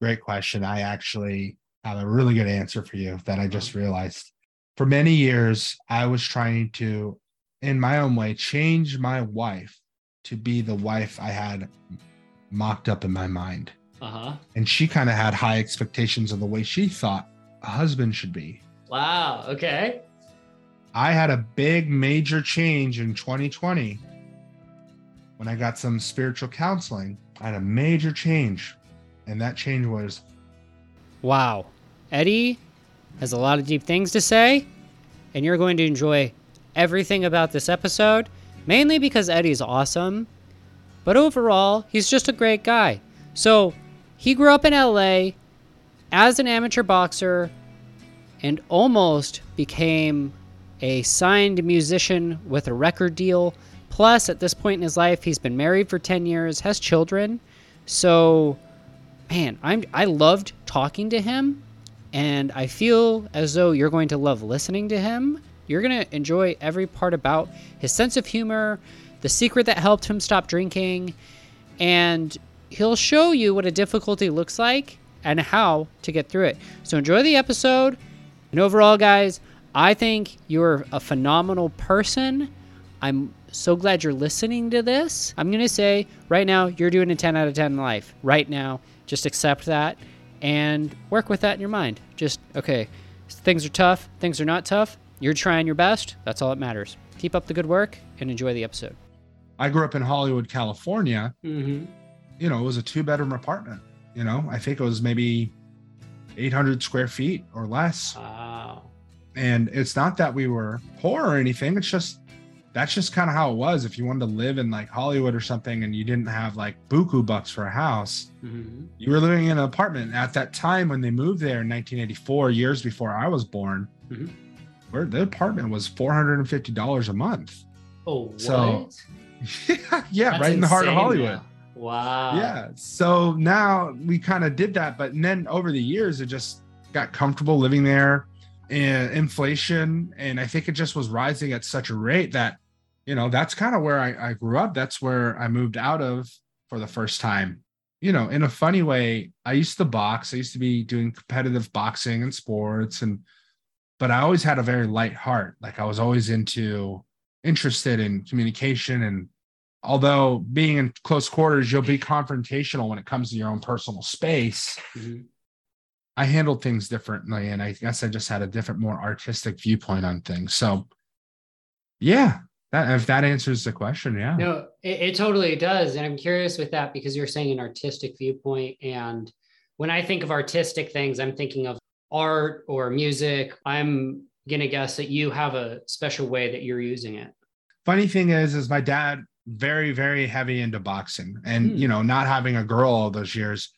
Great question. I actually have a really good answer for you that I just realized. For many years, I was trying to, in my own way, change my wife to be the wife I had mocked up in my mind. Uh huh. And she kind of had high expectations of the way she thought a husband should be. Wow. Okay. I had a big major change in 2020 when I got some spiritual counseling. I had a major change, and that change was Wow. Eddie has a lot of deep things to say, and you're going to enjoy everything about this episode, mainly because Eddie's awesome, but overall, he's just a great guy. So, he grew up in LA as an amateur boxer and almost became a signed musician with a record deal. Plus, at this point in his life, he's been married for 10 years, has children. So, man, I'm I loved talking to him and I feel as though you're going to love listening to him. You're to enjoy every part about his sense of humor, the secret that helped him stop drinking, and he'll show you what a difficulty looks like and how to get through it. So enjoy the episode. And overall, guys, I think you're a phenomenal person. I'm so glad you're listening to this. I'm going to say right now, you're doing a 10 out of 10 in life. Right now, just accept that and work with that in your mind. Just, okay, things are tough, things are not tough. You're trying your best. That's all that matters. Keep up the good work and enjoy the episode. I grew up in Hollywood, California. Mm-hmm. You know, it was a two bedroom apartment. You know, I think it was maybe 800 square feet or less. Wow. And it's not that we were poor or anything. It's just that's just kind of how it was. If you wanted to live in like Hollywood or something and you didn't have like buku bucks for a house, Mm-hmm. you were living in an apartment. At that time when they moved there in 1984, years before I was born, Mhm. where the apartment was $450 a month. Oh, what? So, yeah, That's right in the heart of Hollywood. Wow. Yeah. So now we kind of did that, but then over the years, it just got comfortable living there and inflation. And I think it just was rising at such a rate that, you know, that's kind of where I, I grew up. That's where I moved out of for the first time. You know, in a funny way, I used to box. I used to be doing competitive boxing and sports and but I always had a very light heart. Like I was always into interested in communication and although being in close quarters, you'll be confrontational when it comes to your own personal space. Mhm. I handled things differently, and I guess I just had a different, more artistic viewpoint on things. So, yeah, that if that answers the question, yeah. No, it, it totally does. And I'm curious with that because you're saying an artistic viewpoint. And when I think of artistic things, I'm thinking of art or music. I'm going to guess that you have a special way that you're using it. Funny thing is, is my dad very, very heavy into boxing, and Hmm. you know, not having a girl all those years,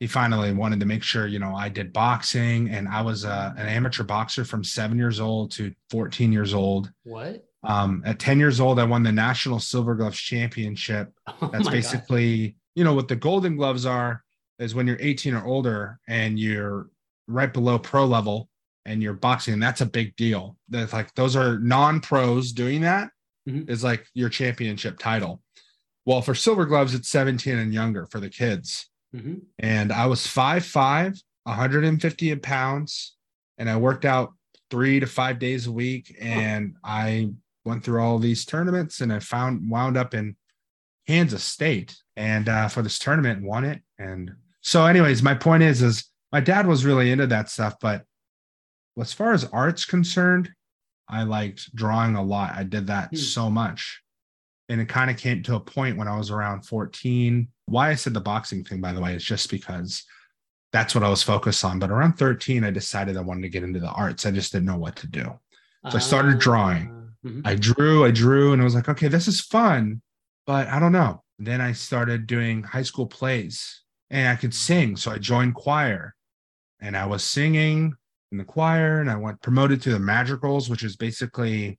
he finally wanted to make sure you know I did boxing, and I was uh, an amateur boxer from seven years old to 14 years old. What? Um, at 10 years old, I won the National Silver Gloves Championship. Oh That's God. basically, you know, what the Golden Gloves are is when you're 18 or older and you're right below pro level and you're boxing. And That's a big deal. That's like those are non-pros doing that is Mhm. like your championship title. Well, for Silver Gloves, it's 17 and younger for the kids. Mhm. And I was 5'5, 150 pounds, and I worked out three to five days a week. And I went through all these tournaments and I found wound up in Kansas State and uh, for this tournament won it. And so, anyways, my point is, is my dad was really into that stuff, but as far as art's concerned, I liked drawing a lot. I did that Hmm. so much. And it kind of came to a point when I was around 14. Why I said the boxing thing, by the way, is just because that's what I was focused on. But around 13, I decided I wanted to get into the arts. I just didn't know what to do. So I started drawing. Mhm. I drew, I drew, and I was like, okay, this is fun, but I don't know. Then I started doing high school plays and I could sing. So I joined choir and I was singing in the choir and I went promoted to the madrigals, which is basically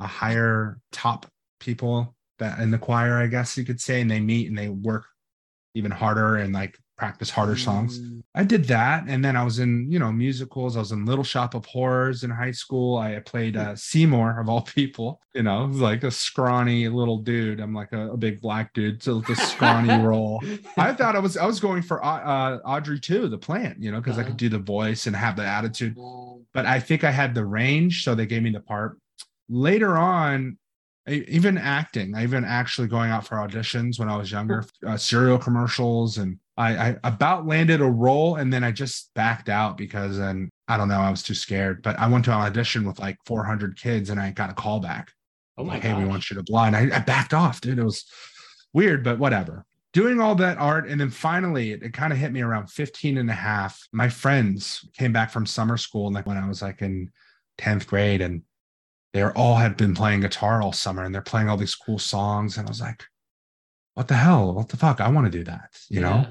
a higher top people that in the choir, I guess you could say. And they meet and they work even harder and like practice harder songs. Mm. I did that, and then I was in you know musicals. I was in Little Shop of Horrors in high school. I played uh, Seymour of all people. You know, like a scrawny little dude. I'm like a, a big black dude, so the scrawny role. I thought I was I was going for uh, uh, Audrey II, the plant. You know, because I Uh-huh. could do the voice and have the attitude. But I think I had the range, so they gave me the part. Later on, even acting, even actually going out for auditions when I was younger, uh, cereal commercials, and I, I about landed a role, and then I just backed out because then I don't know, I was too scared. But I went to an audition with like 400 kids, and I got a call back. Oh my like, hey, we want you to blind. I, I backed off, dude. It was weird, but whatever. Doing all that art. And then finally, it, it kind of hit me around 15 and a half. My friends came back from summer school, like when I was like in 10th grade, and they all had been playing guitar all summer and they're playing all these cool songs. And I was like, what the hell? What the fuck? I want to do that. You know?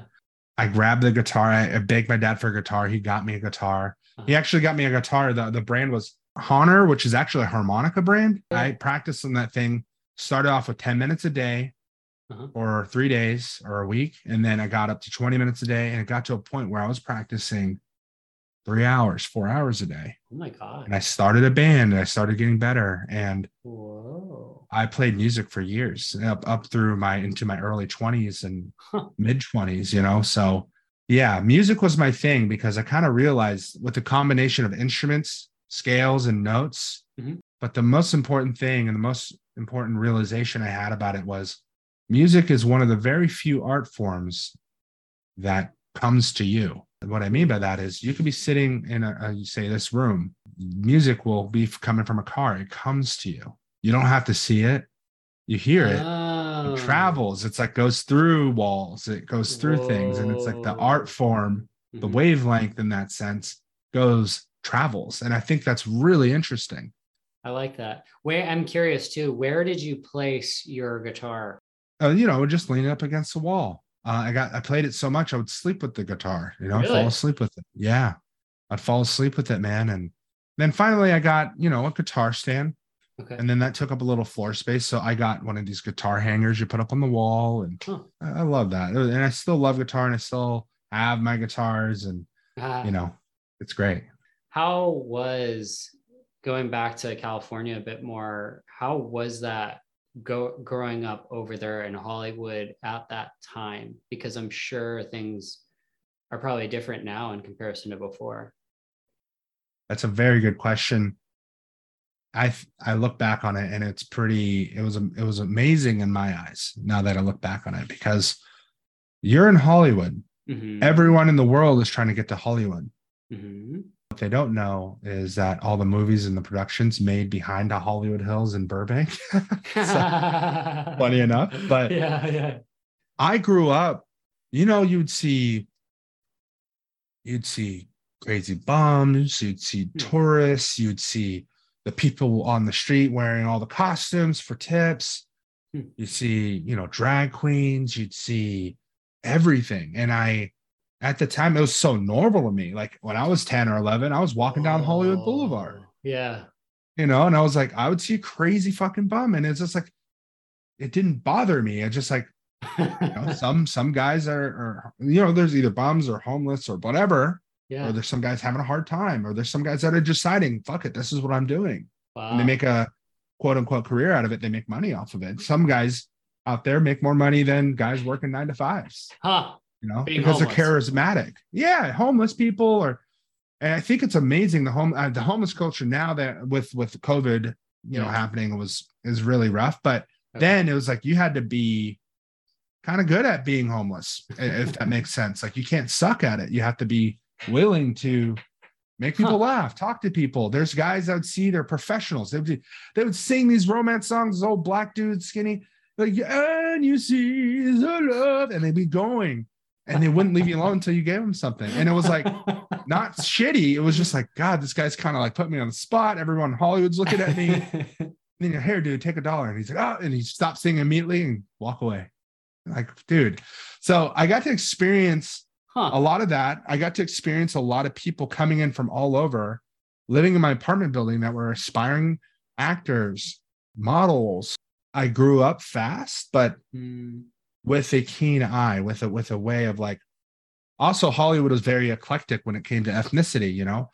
I grabbed the guitar. I, I begged my dad for a guitar. He got me a guitar. He Uh-huh. actually got me a guitar. The, the brand was Hohner, which is actually a harmonica brand. I practiced on that thing, started off with 10 minutes a day Uh-huh. or three days or a week. And then I got up to 20 minutes a day. And it got to a point where I was practicing three hours, four hours a day. Oh my god. And I started a band and I started getting better. And Whoa. I played music for years up, up through my into my early 20s and Huh. mid 20s, you know. So yeah, music was my thing because I kind of realized with the combination of instruments, scales, and notes. Mhm. But the most important thing and the most important realization I had about it was music is one of the very few art forms that comes to you. And what I mean by that is you could be sitting in a, a you say this room, music will be coming from a car. It comes to you. You don't have to see it. You hear it. Oh. It travels. It's like goes through walls. It goes through things. And it's like the art form, the Mhm. wavelength in that sense goes travels. And I think that's really interesting. I like that. Where I'm curious too, where did you place your guitar? Uh, you know, just leaning up against the wall. Uh, I got I played it so much I would sleep with the guitar. You know, Really? fall asleep with it. Yeah, I'd fall asleep with it, man. And then finally, I got you know a guitar stand, Okay. and then that took up a little floor space. So I got one of these guitar hangers you put up on the wall, and Huh. I, I love that. And I still love guitar, and I still have my guitars, and Ah, you know, it's great. how was going back to California a bit more? How was that go growing up over there in Hollywood at that time? Because I'm sure things are probably different now in comparison to before. That's a very good question. I I look back on it and it's pretty it was it was amazing in my eyes now that I look back on it because you're in Hollywood. Mhm. Everyone in the world is trying to get to Hollywood. Mhm. What they don't know is that all the movies and the productions made behind the Hollywood Hills in Burbank. funny enough, but yeah, yeah. I grew up, you know, you'd see, you'd see crazy bums, you'd see Hmm. tourists, you'd see the people on the street wearing all the costumes for tips. Hmm. You see, you know, drag queens, you'd see everything. And I, at the time, it was so normal to me. Like when I was 10 or 11, I was walking down Hollywood Boulevard, Oh, Yeah. you know, and I was like, I would see a crazy fucking bum. And it's just like, it didn't bother me. It just like, you know, some some guys are, are you know there's either bums or homeless or whatever yeah. or there's some guys having a hard time or there's some guys that are deciding fuck it this is what i'm doing wow. and they make a quote unquote career out of it they make money off of it some guys out there make more money than guys working nine to fives huh. you know Being because they're charismatic yeah homeless people or and i think it's amazing the home uh, the homeless culture now that with with covid you know Yeah. happening was is really rough but Okay. then it was like you had to be kind of good at being homeless if that makes sense like you can't suck at it you have to be willing to make people Huh. laugh talk to people there's guys would see they're professionals they would they would sing these romance songs old black dude skinny like and you see the love and they'd be going and they wouldn't leave you alone until you gave them something and it was like not shitty it was just like god this guy's kind of like put me on the spot everyone in hollywood's looking at me and then your hair, dude, take a dollar. And he's like, oh, and he stops singing immediately and walk away. Like, dude. So I got to experience a lot of that. I got to experience a lot of people coming in from all over, living in my apartment building that were aspiring actors, models. I grew up fast, but Mm, with a keen eye, with a with a way of like, also Hollywood was very eclectic when it came to ethnicity, you know.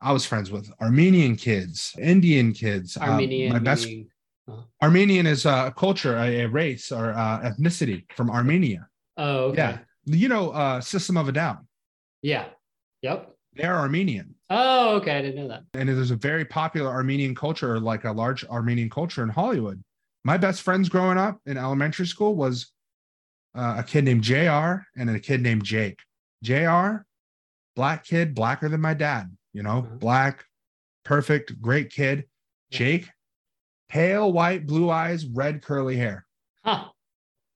I was friends with Armenian kids, Indian kids. uh, Armenian. my best meaning- Armenian is a culture, a, a race or uh, ethnicity from Armenia. Oh, okay. Yeah. You know, uh, System of a Down. Yeah. Yep. They're Armenian. Oh, okay. I didn't know that. and there's a very popular Armenian culture, like a large Armenian culture in Hollywood. My best friends growing up in elementary school was uh, a kid named JR and a kid named Jake. JR, black kid, blacker than my dad, you know, Mhm. black, perfect, great kid. Jake, pale white, blue eyes, red curly hair. Huh.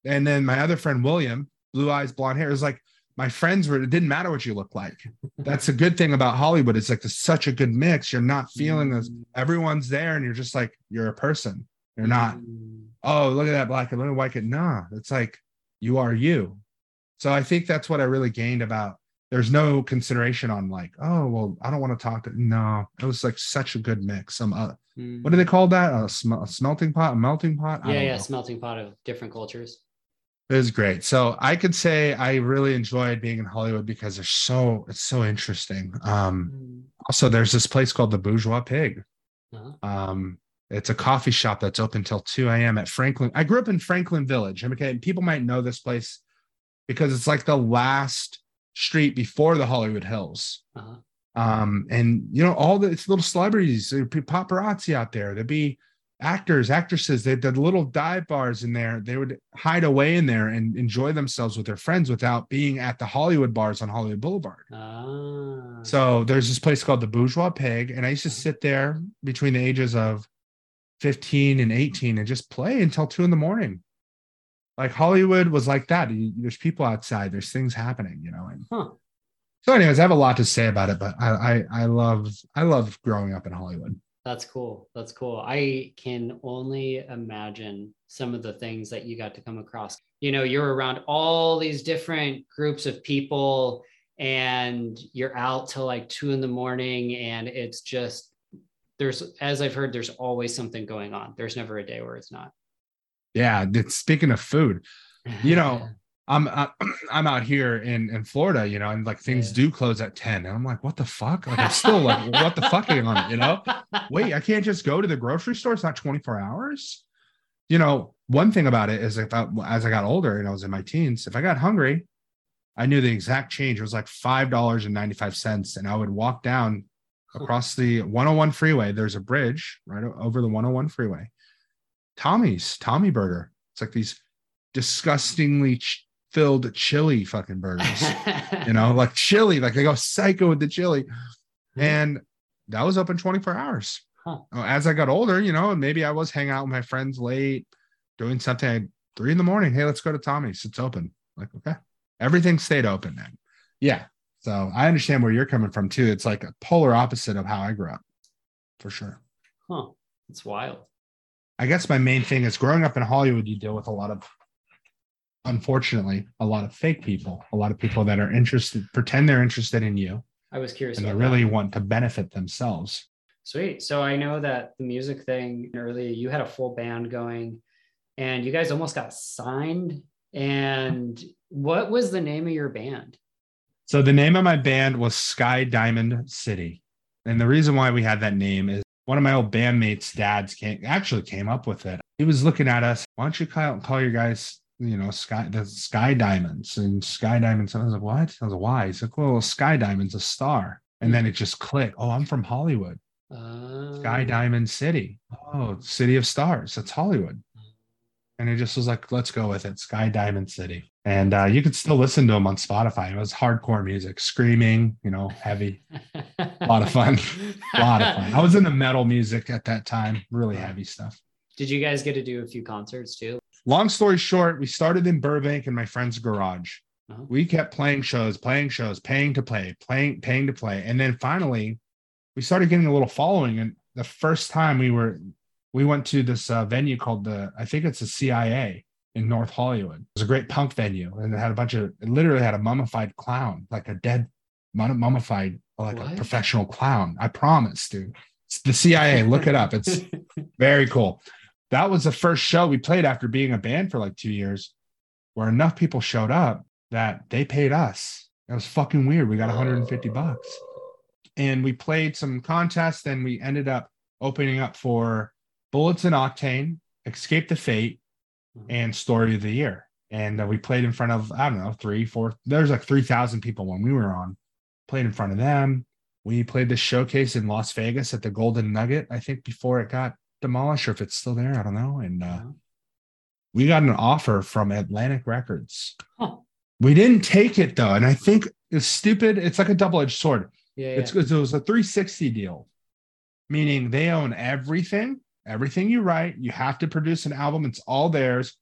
And then my other friend William, blue eyes, blonde hair. It was like my friends were. It didn't matter what you look like. That's a good thing about Hollywood. It's like it's such a good mix. You're not feeling this. Everyone's there, and you're just like you're a person. You're not. Mm. Oh, look at that black and look at white kid. Nah, it's like you are you. So I think that's what I really gained about. There's no consideration on like, oh well, I don't want to talk to. No, it was like such a good mix. Some uh, Mm. what do they call that? A, sm- a smelting pot, a melting pot. Yeah, yeah. know. Smelting pot of different cultures. It was great. So I could say I really enjoyed being in Hollywood because there's so it's so interesting. Um, Mm. also, there's this place called the Bourgeois Pig. Uh-huh. Um, it's a coffee shop that's open till 2 a.m. at Franklin. I grew up in Franklin Village. Okay, people might know this place because it's like the last street before the Hollywood Hills. Uh-huh. Um, and you know, all the it's little celebrities, there'd be paparazzi out there, there'd be actors, actresses, they did little dive bars in there. They would hide away in there and enjoy themselves with their friends without being at the Hollywood bars on Hollywood Boulevard. Ah. So there's this place called the Bourgeois Pig, and I used to sit there between the ages of 15 and 18 and just play until two in the morning. Like Hollywood was like that. You- There's people outside, there's things happening, you know. And Huh. so, anyways, I have a lot to say about it, but I I, I love I love growing up in Hollywood. That's cool. That's cool. I can only imagine some of the things that you got to come across. You know, you're around all these different groups of people and you're out till like two in the morning. And it's just, there's, as I've heard, there's always something going on. There's never a day where it's not. Yeah. Speaking of food, You know, I'm uh, I'm out here in in Florida, you know, and like things Yeah. do close at 10. And I'm like, what the fuck? Like I'm still like, what the fuck on it, you know? Wait, I can't just go to the grocery store. It's not 24 hours. You know, one thing about it is if I, as I got older and I was in my teens, if I got hungry, I knew the exact change. It was like five dollars and 95 cents, and I would walk down across the 101 freeway. There's a bridge right over the 101 freeway. Tommy's Tommy Burger. It's like these disgustingly filled chili fucking burgers. you know, like chili, like they go psycho with the chili. And that was open 24 hours. Huh. Uh, As I got older, you know, maybe I was hanging out with my friends late, doing something at three in the morning. Hey, let's go to Tommy's. It's open. Like, okay. Everything stayed open then. Yeah. So I understand where you're coming from too. It's like a polar opposite of how I grew up, for sure. Huh. It's wild. I guess my main thing is growing up in Hollywood, you deal with a lot of, unfortunately, a lot of fake people, a lot of people that are interested, pretend they're interested in you, I was curious. and they about that. really want to benefit themselves. Sweet. So I know that the music thing earlier, you had a full band going and you guys almost got signed. And what was the name of your band? So the name of my band was Sky Diamond City. And the reason why we had that name is one of my old bandmates' dads came actually came up with it. He was looking at us. Why don't you call, call your guys, you know, Sky the Sky Diamonds and Sky Diamonds? I was like, what? I was like, why? He's like, well, Sky Diamond's a star. And then it just clicked. Oh, I'm from Hollywood. Uh, Sky Diamond City. Oh, City of Stars. That's Hollywood. And it just was like, let's go with it. Sky Diamond City. And uh, you could still listen to them on Spotify. It was hardcore music, screaming, you know, heavy. A lot of fun. A lot of fun. I was into metal music at that time, really heavy stuff. Did you guys get to do a few concerts too? Long story short, we started in Burbank in my friend's garage. Uh-huh. We kept playing shows, playing shows, paying to play, playing, paying to play. And then finally, we started getting a little following. And the first time we were, we went to this uh, venue called the, I think it's the CIA in North Hollywood. It was a great punk venue. And it had a bunch of, it literally had a mummified clown, like a dead, mummified, like a professional clown. I promise, dude. It's the CIA. Look it up. It's very cool. That was the first show we played after being a band for like two years, where enough people showed up that they paid us That was fucking weird. We got 150 bucks. And we played some contests. Then we ended up opening up for Bullets and Octane, Escape the Fate, and Story of the Year. And uh, we played in front of, I don't know, three, four, there's like 3,000 people when we were on. Played in front of them. We played the showcase in Las Vegas at the Golden Nugget, I think before it got demolished, or if it's still there, I don't know. And uh, we got an offer from Atlantic Records. Huh. We didn't take it though. And I think it's stupid. It's like a double edged sword. Yeah. It's because it was a 360 deal, meaning they own everything, everything you write. You have to produce an album, it's all theirs,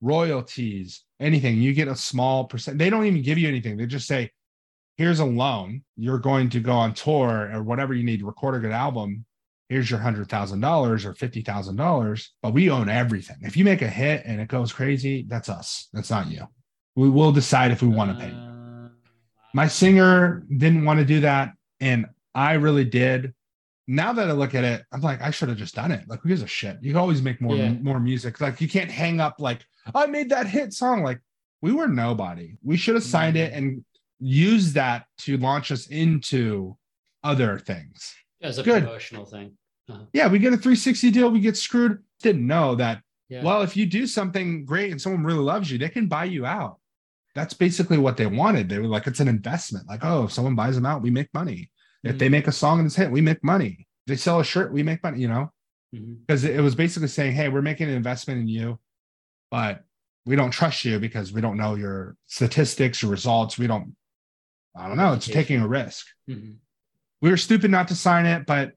royalties, anything. You get a small percent. They don't even give you anything. They just say, here's a loan. You're going to go on tour or whatever you need to record a good album. Here's your hundred thousand dollars or fifty thousand dollars, but we own everything. If you make a hit and it goes crazy, that's us. That's not you. We will decide if we want to pay. Uh, My singer didn't want to do that, and I really did. Now that I look at it, I'm like, I should have just done it. Like, who gives a shit? You can always make more Yeah. more music. Like, you can't hang up like I made that hit song. Like, we were nobody. We should have signed it and used that to launch us into other things. as a Good. promotional thing. Uh-huh. Yeah, we get a 360 deal. We get screwed. Didn't know that. Yeah. Well, if you do something great and someone really loves you, they can buy you out. That's basically what they wanted. They were like, it's an investment. Like, oh, if someone buys them out, we make money. If they make a song and it's hit, we make money. They sell a shirt, we make money, you know? Because it was basically saying, hey, we're making an investment in you, but we don't trust you because we don't know your statistics, your results. We don't, I don't know. It's taking a risk. Mhm. We were stupid not to sign it, but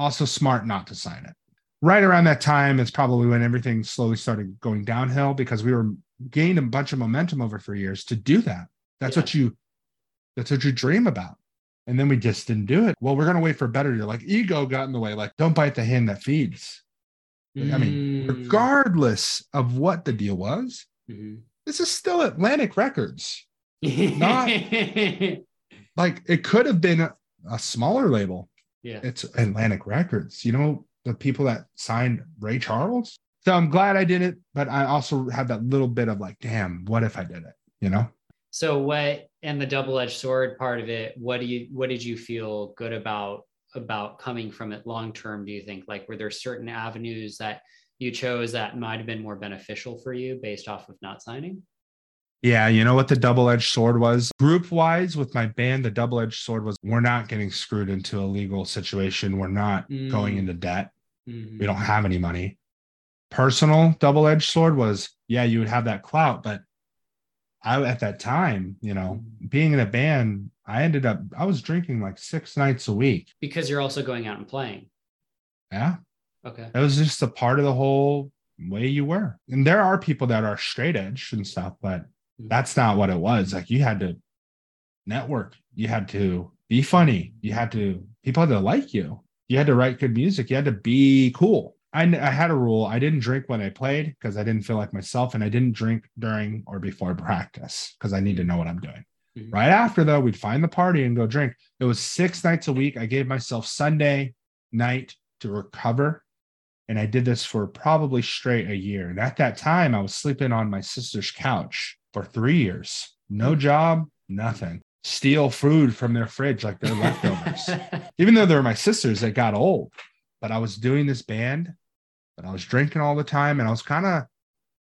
also smart not to sign it. Right around that time, it's probably when everything slowly started going downhill because we were gained a bunch of momentum over three years to do that. That's Yeah. what you that's what you dream about. And then we just didn't do it. Well, we're gonna wait for a better. You're like ego got in the way. Like, don't bite the hand that feeds. I mean, Mm. regardless of what the deal was, Mhm. this is still Atlantic Records. Not. Like it could have been a, a smaller label. Yeah. it's Atlantic Records. You know, the people that signed Ray Charles. So I'm glad I did it, but I also had that little bit of like, damn, what if I did it? You know? So what and the double-edged sword part of it, what do you what did you feel good about about coming from it long term, do you think? Like were there certain avenues that you chose that might have been more beneficial for you based off of not signing? Yeah, you know what the double-edged sword was? Group wise with my band, the double-edged sword was we're not getting screwed into a legal situation. We're not going Mm. into debt. Mhm. We don't have any money. Personal double-edged sword was, yeah, you would have that clout, but I at that time, you know, being in a band, I ended up I was drinking like six nights a week. because you're also going out and playing. Yeah. Okay. It was just a part of the whole way you were. And there are people that are straight edge and stuff, but that's not what it was. Like you had to network, you had to be funny, you had to, people had to like you, you had to write good music, you had to be cool. I, I had a rule I didn't drink when I played because I didn't feel like myself, and I didn't drink during or before practice because I need to know what I'm doing. Mhm. Right after, though, we'd find the party and go drink. It was six nights a week. I gave myself Sunday night to recover. And I did this for probably straight a year. And at that time, I was sleeping on my sister's couch for three years. No job, nothing. Steal food from their fridge like they're leftovers. Even though they were my sisters, it got old. But I was doing this band, but I was drinking all the time and I was kind of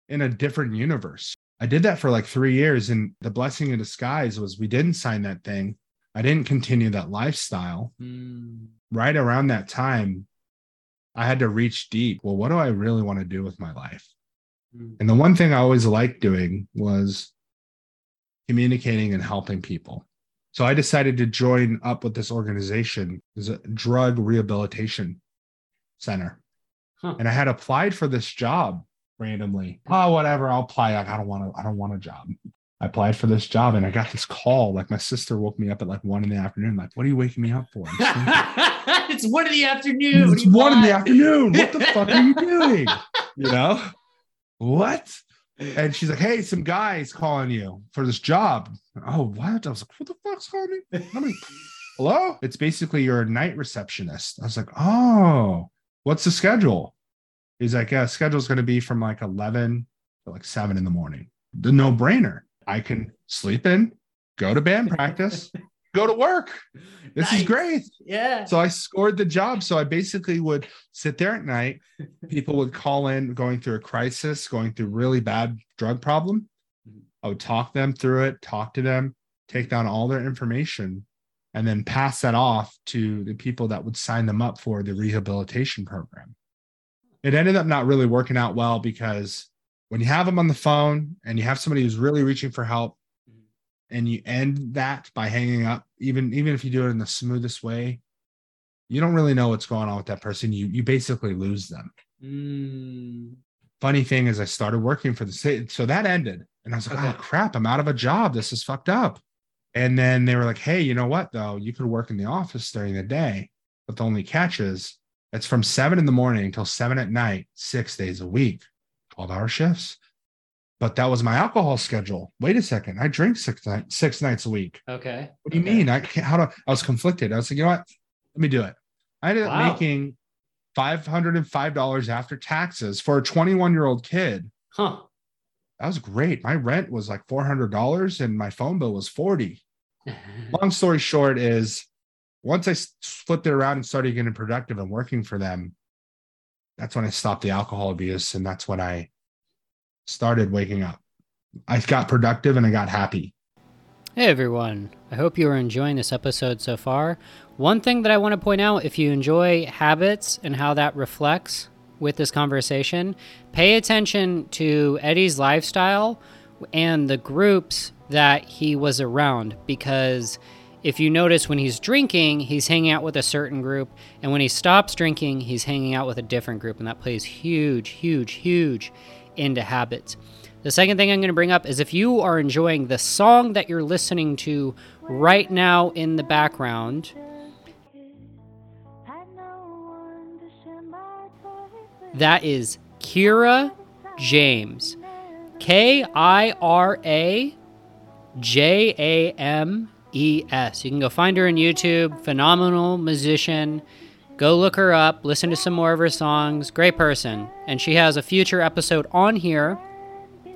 in a different universe. I did that for like three years. And the blessing in disguise was we didn't sign that thing. I didn't continue that lifestyle. Mm. Right around that time, I had to reach deep. Well, what do I really want to do with my life? Mm. And the one thing I always liked doing was communicating and helping people. So I decided to join up with this organization, it's a drug rehabilitation center. Huh. And I had applied for this job randomly. Oh, whatever, I'll apply. I don't want to, I don't want a job. I applied for this job and I got this call. Like my sister woke me up at like one in the afternoon. Like, what are you waking me up for? It's one in the afternoon. It's one in the afternoon. What the fuck are you doing? You know, what? And she's like, hey, some guy's calling you for this job. Oh, what? I was like, what the fuck's calling me? I'm like, hello? It's basically you're a night receptionist. I was like, oh, what's the schedule? He's like, yeah, schedule's going to be from like 11 to like 7 in the morning. The no brainer. I can sleep in, go to band practice, go to work. This is great. Yeah. So I scored the job. So I basically would sit there at night. People would call in going through a crisis, going through really bad drug problem. I would talk them through it, talk to them, take down all their information, and then pass that off to the people that would sign them up for the rehabilitation program. It ended up not really working out well because when you have them on the phone and you have somebody who's really reaching for help and you end that by hanging up even even if you do it in the smoothest way you don't really know what's going on with that person. You you basically lose them. Mm. funny thing is i started working for the state so that ended. And i was like Okay. oh crap i'm out of a job. This is fucked up. And then they were like hey you know what though? You could work in the office during the day but the only catch is it's from seven in the morning until seven at night six days a week 12 hour shifts but that was my alcohol schedule wait a second i drink six, night, six nights a week Okay. what do you Okay. mean? I can't, how do I I was conflicted. I was like, you know what? Let me do it. I ended up making $505 after taxes for a 21 year old kid. Huh. That was great. My rent was like $400 and my phone bill was 40. Long story short is once I flipped it around and started getting productive and working for them, that's when I stopped the alcohol abuse. And that's when I started waking up. I got productive and I got happy. Hey everyone, I hope you are enjoying this episode so far. One thing that I want to point out if you enjoy habits and how that reflects with this conversation, pay attention to Eddie's lifestyle and the groups that he was around because if you notice when he's drinking, he's hanging out with a certain group, and when he stops drinking, he's hanging out with a different group, and that plays huge, huge, huge into habits. The second thing I'm going to bring up is if you are enjoying the song that you're listening to right now in the background, that is Kira James. K I R A J A M E S. You can go find her on YouTube. Phenomenal musician. Go look her up, listen to some more of her songs. Great person. And she has a future episode on here.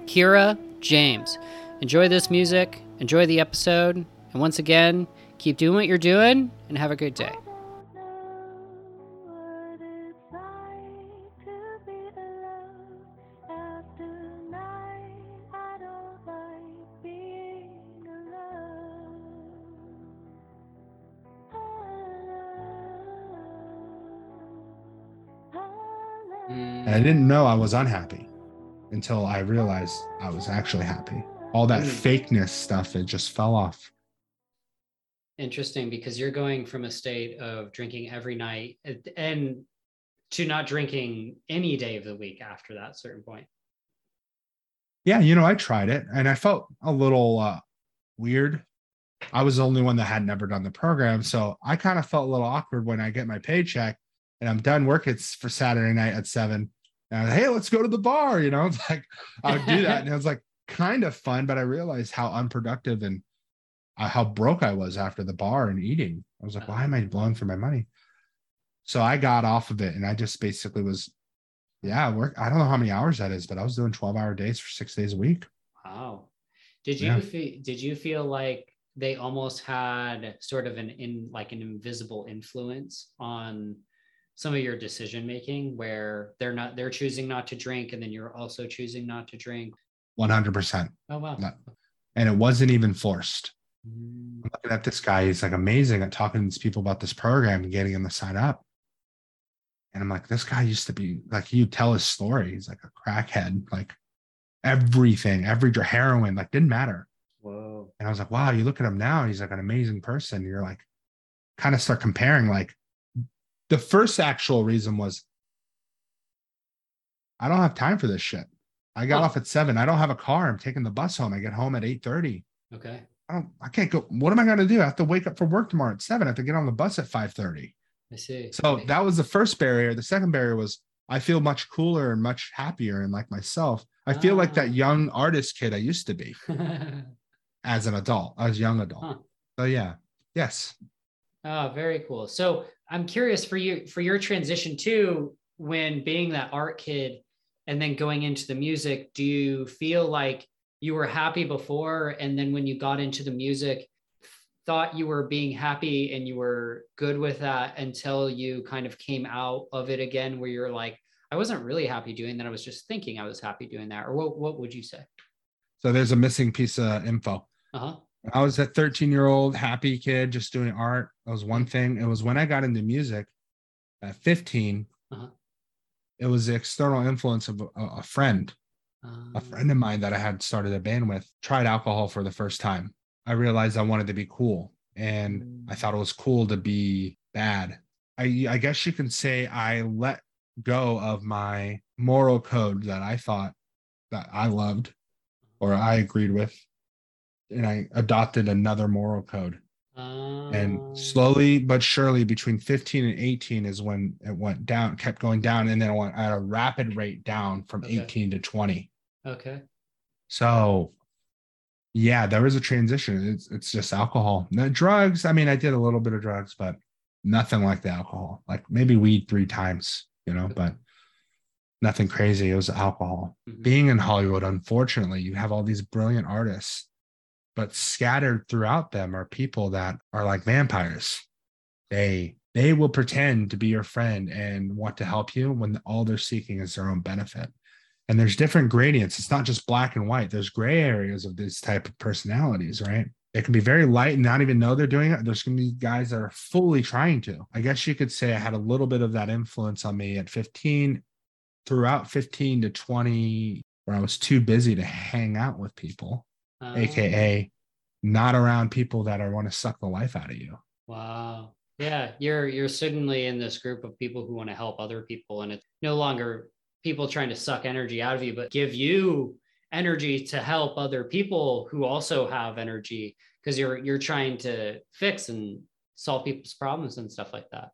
Kira James. Enjoy this music, enjoy the episode, and once again, keep doing what you're doing and have a good day. I didn't know I was unhappy until I realized I was actually happy. All that Mm. fakeness stuff, it just fell off. Interesting because you're going from a state of drinking every night and- and to not drinking any day of the week after that certain point. Yeah, you know, I tried it and I felt a little uh, weird. I was the only one that had never done the program. So I kind of felt a little awkward when I get my paycheck and I'm done work. It's for Saturday night at seven. And hey, let's go to the bar. You know, it's like I would do that. And it was like kind of fun, but I realized how unproductive and uh, how broke I was after the bar and eating. I was like, why am I blowing for my money? So I got off of it and I just basically was, yeah, work. I don't know how many hours that is, but I was doing 12 hour days for six days a week. Wow. Did you Yeah. feel did you feel like they almost had sort of an in like an invisible influence on some of your decision making where they're not they're choosing not to drink and then you're also choosing not to drink? 100%. Oh wow. No. And it wasn't even forced. Mm, I'm looking at this guy. He's like amazing at talking to these people about this program and getting them to sign up. And I'm like, this guy used to be like, you tell his story. He's like a crackhead, like everything, every dr- heroin, like didn't matter. Whoa. And I was like, wow, you look at him now. He's like an amazing person. You're like, kind of start comparing. Like, the first actual reason was, I don't have time for this shit. I got Huh. off at seven. I don't have a car. I'm taking the bus home. I get home at eight thirty. Okay. I don't. I can't go. What am I going to do? I have to wake up for work tomorrow at seven. I have to get on the bus at five thirty. I see. So that was the first barrier. The second barrier was I feel much cooler and much happier and like myself. I feel like Ah. that young artist kid I used to be as an adult, as a young adult. Huh. So yeah, yes. Oh, very cool. So I'm curious for you for your transition too, when being that art kid and then going into the music, do you feel like you were happy before? And then when you got into the music thought you were being happy and you were good with that until you kind of came out of it again where you're like i wasn't really happy doing that. I was just thinking i was happy doing that. Or what, what would you say? So there's a missing piece of info. uh-huh I was a 13 year old happy kid just doing art. That was one thing. It was when I got into music at 15. Uh-huh. It was the external influence of a, a friend, a Um, friend of mine that I had started a band with, tried alcohol for the first time. I realized I wanted to be cool and I thought it was cool to be bad. I, I guess you can say I let go of my moral code that I thought that I loved or I agreed with. And I adopted another moral code. And slowly but surely, between 15 and 18 is when it went down, kept going down, and then it went at a rapid rate down from Okay. 18 to 20. okay So, yeah, there was a transition. It's it's just alcohol, no drugs. I mean, I did a little bit of drugs, but nothing like the alcohol. Like maybe weed three times, you know, but nothing crazy. It was alcohol. Mhm. Being in Hollywood, unfortunately, you have all these brilliant artists, but scattered throughout them are people that are like vampires. They they will pretend to be your friend and want to help you when all they're seeking is their own benefit. And there's different gradients. It's not just black and white. There's gray areas of this type of personalities right? It can be very light and not even know they're doing it. There's going to be guys that are fully trying to. I guess you could say i had a little bit of that influence on me at 15 throughout 15 to 20 where i was too busy to hang out with people Um, aka not around people that are want to suck the life out of you Wow. Yeah, you're you're suddenly in this group of people who want to help other people and it's no longer people trying to suck energy out of you but give you energy to help other people who also have energy because you're you're trying to fix and solve people's problems and stuff like that.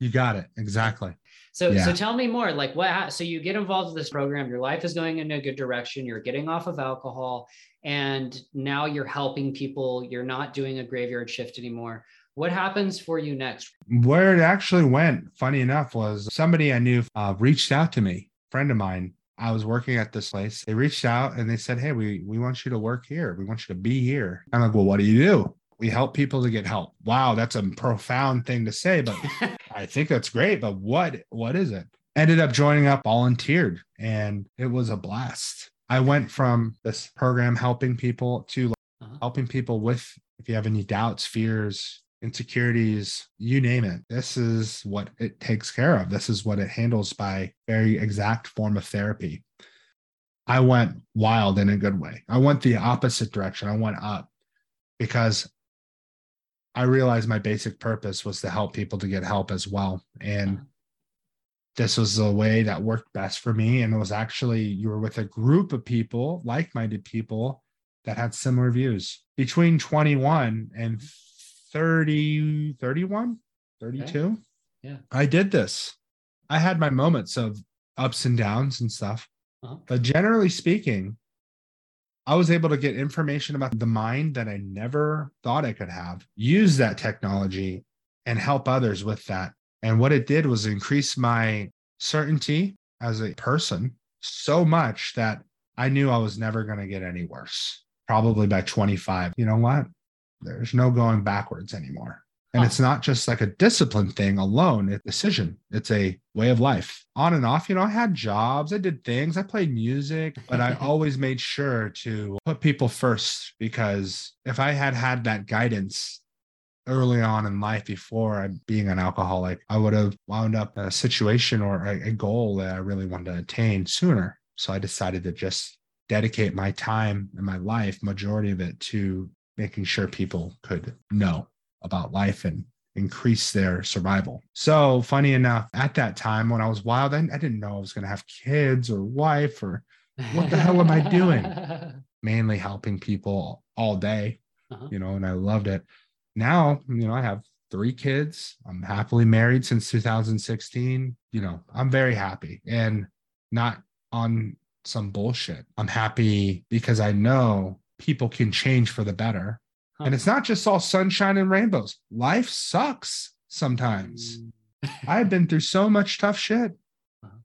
you got it exactly So Yeah. so tell me more like what so you get involved with this program your life is going in a good direction you're getting off of alcohol and now you're helping people. You're not doing a graveyard shift anymore. What happens for you next? where it actually went funny enough was somebody i knew uh, reached out to me friend of mine. I was working at this place. They reached out and they said hey we we want you to work here. We want you to be here. I'm like well what do you do? We help people to get help. Wow that's a profound thing to say but i think that's great but what what is it? Ended up joining up volunteered and it was a blast i went from this program helping people to Uh-huh. helping people with if you have any doubts fears insecurities you name it. This is what it takes care of. This is what it handles by very exact form of therapy. I went wild in a good way. I went the opposite direction. I went up because i realized my basic purpose was to help people to get help as well. And this was the way that worked best for me and it was actually you were with a group of people like-minded people that had similar views between 21 and 30 31 32 Yeah. i did this i had my moments of ups and downs and stuff Uh-huh. but generally speaking i was able to get information about the mind that i never thought i could have use that technology and help others with that and what it did was increase my certainty as a person so much that I knew I was never going to get any worse. Probably by 25. You know what? There's no going backwards anymore. And it's not just like a discipline thing alone, it's a decision. It's a way of life. On and off, you know, I had jobs, I did things, I played music, but I always made sure to put people first because if I had had that guidance early on in life before I being an alcoholic, I would have wound up in a situation or a, a goal that I really wanted to attain sooner. So I decided to just dedicate my time and my life, majority of it, to making sure people could know about life and increase their survival. So funny enough, at that time when I was wild, I, I didn't know I was going to have kids or wife or What the hell am I doing? mainly helping people all day, Uh-huh. you know, and I loved it. Now, you know, I have three kids. I'm happily married since 2016. You know, I'm very happy and not on some bullshit. I'm happy because I know people can change for the better. Huh. And it's not just all sunshine and rainbows. Life sucks sometimes. I've been through so much tough shit. Uh-huh.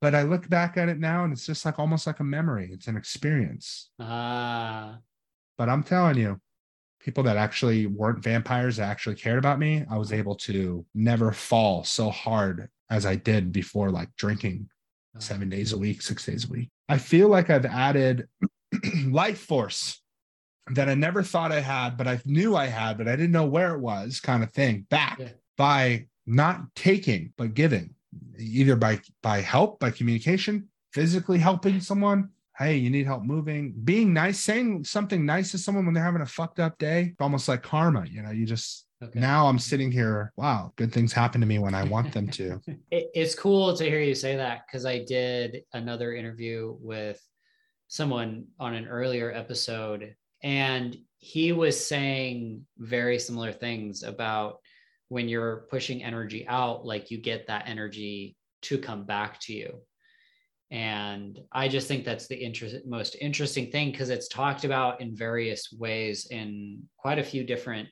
but I look back at it now and it's just like almost like a memory. It's an experience. Ah, But I'm telling you, people that actually weren't vampires that actually cared about me, I was able to never fall so hard as I did before, like drinking oh. seven days a week, six days a week. I feel like I've added life force that I never thought I had, but I knew I had, but I didn't know where it was, kind of thing, back Yeah. by not taking, but giving, either by by help, by communication, physically helping someone. Hey, you need help moving, being nice, saying something nice to someone when they're having a fucked up day, almost like karma. You know, you just Okay. now I'm sitting here. Wow, good things happen to me when I want them to. it, it's cool to hear you say that because I did another interview with someone on an earlier episode, and he was saying very similar things about when you're pushing energy out, like you get that energy to come back to you. And I just think that's the interest, most interesting thing because it's talked about in various ways in quite a few different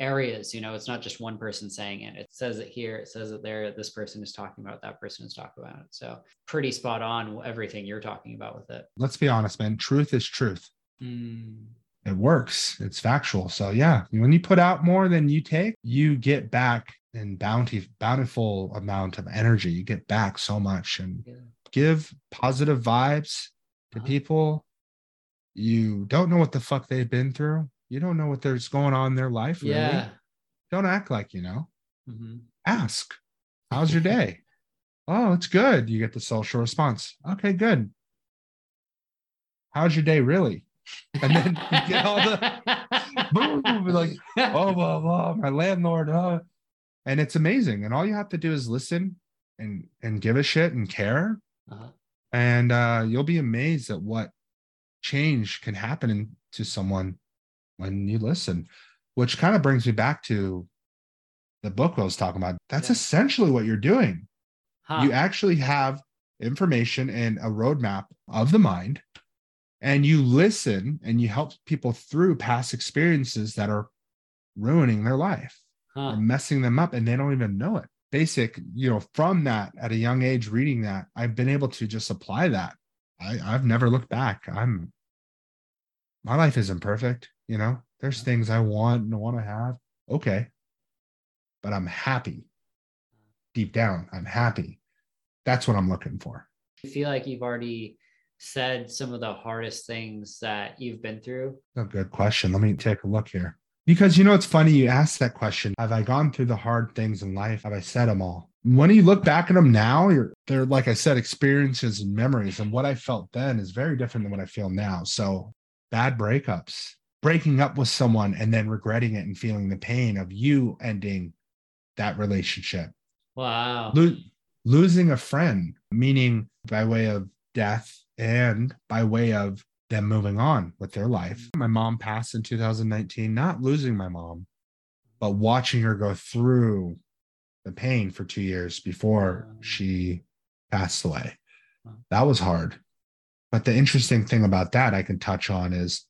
areas you know it's not just one person saying it it says it here it says it there this person is talking about it, that person is talking about it so pretty spot on everything you're talking about with it Let's be honest, man. Truth is truth. Mm, it works. It's factual. So yeah, when you put out more than you take, you get back in bounty, bountiful amount of energy. You get back so much and Yeah. Give positive vibes to Uh-huh. people. You don't know what the fuck they've been through. You don't know what there's going on in their life. Really. yeah Don't act like you know. Mhm. Ask, how's your day? oh, it's good. You get the social response. Okay, good. How's your day really? And then you get all the boom, like, oh, blah, blah, my landlord. Uh. And it's amazing. And all you have to do is listen and and give a shit and care. Uh-huh. And uh, you'll be amazed at what change can happen in, to someone when you listen, which kind of brings me back to the book I was talking about. That's Yeah. essentially what you're doing. Huh. You actually have information and a roadmap of the mind, and you listen and you help people through past experiences that are ruining their life Huh. or messing them up and they don't even know it. Basic, you know, from that at a young age, reading that, I've been able to just apply that. I, I've never looked back. I'm my life isn't perfect, you know. There's things I want and want to have. Okay. But I'm happy. Deep down, I'm happy. That's what I'm looking for. I feel like you've already said some of the hardest things that you've been through. A good question. Let me take a look here. Because you know, it's funny you asked that question. Have I gone through the hard things in life? Have I said them all? When you look back at them now, you're they're like I said, experiences and memories. And what I felt then is very different than what I feel now. So bad breakups, breaking up with someone and then regretting it and feeling the pain of you ending that relationship. Wow. Lo- losing a friend, meaning by way of death and by way of them moving on with their life. My mom passed in 2019, not losing my mom, but watching her go through the pain for two years before she passed away. That was hard. But the interesting thing about that I can touch on is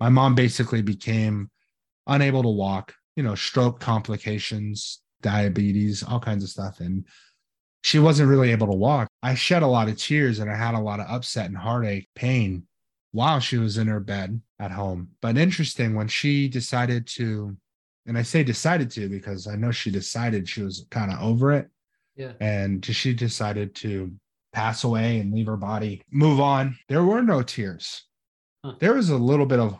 my mom basically became unable to walk, you know, stroke complications, diabetes, all kinds of stuff. And she wasn't really able to walk. I shed a lot of tears and I had a lot of upset and heartache, pain while she was in her bed at home. But interesting when she decided to, and I say decided to because I know she decided she was kind of over it. Yeah. And she decided to pass away and leave her body, move on. There were no tears. Huh. There was a little bit of,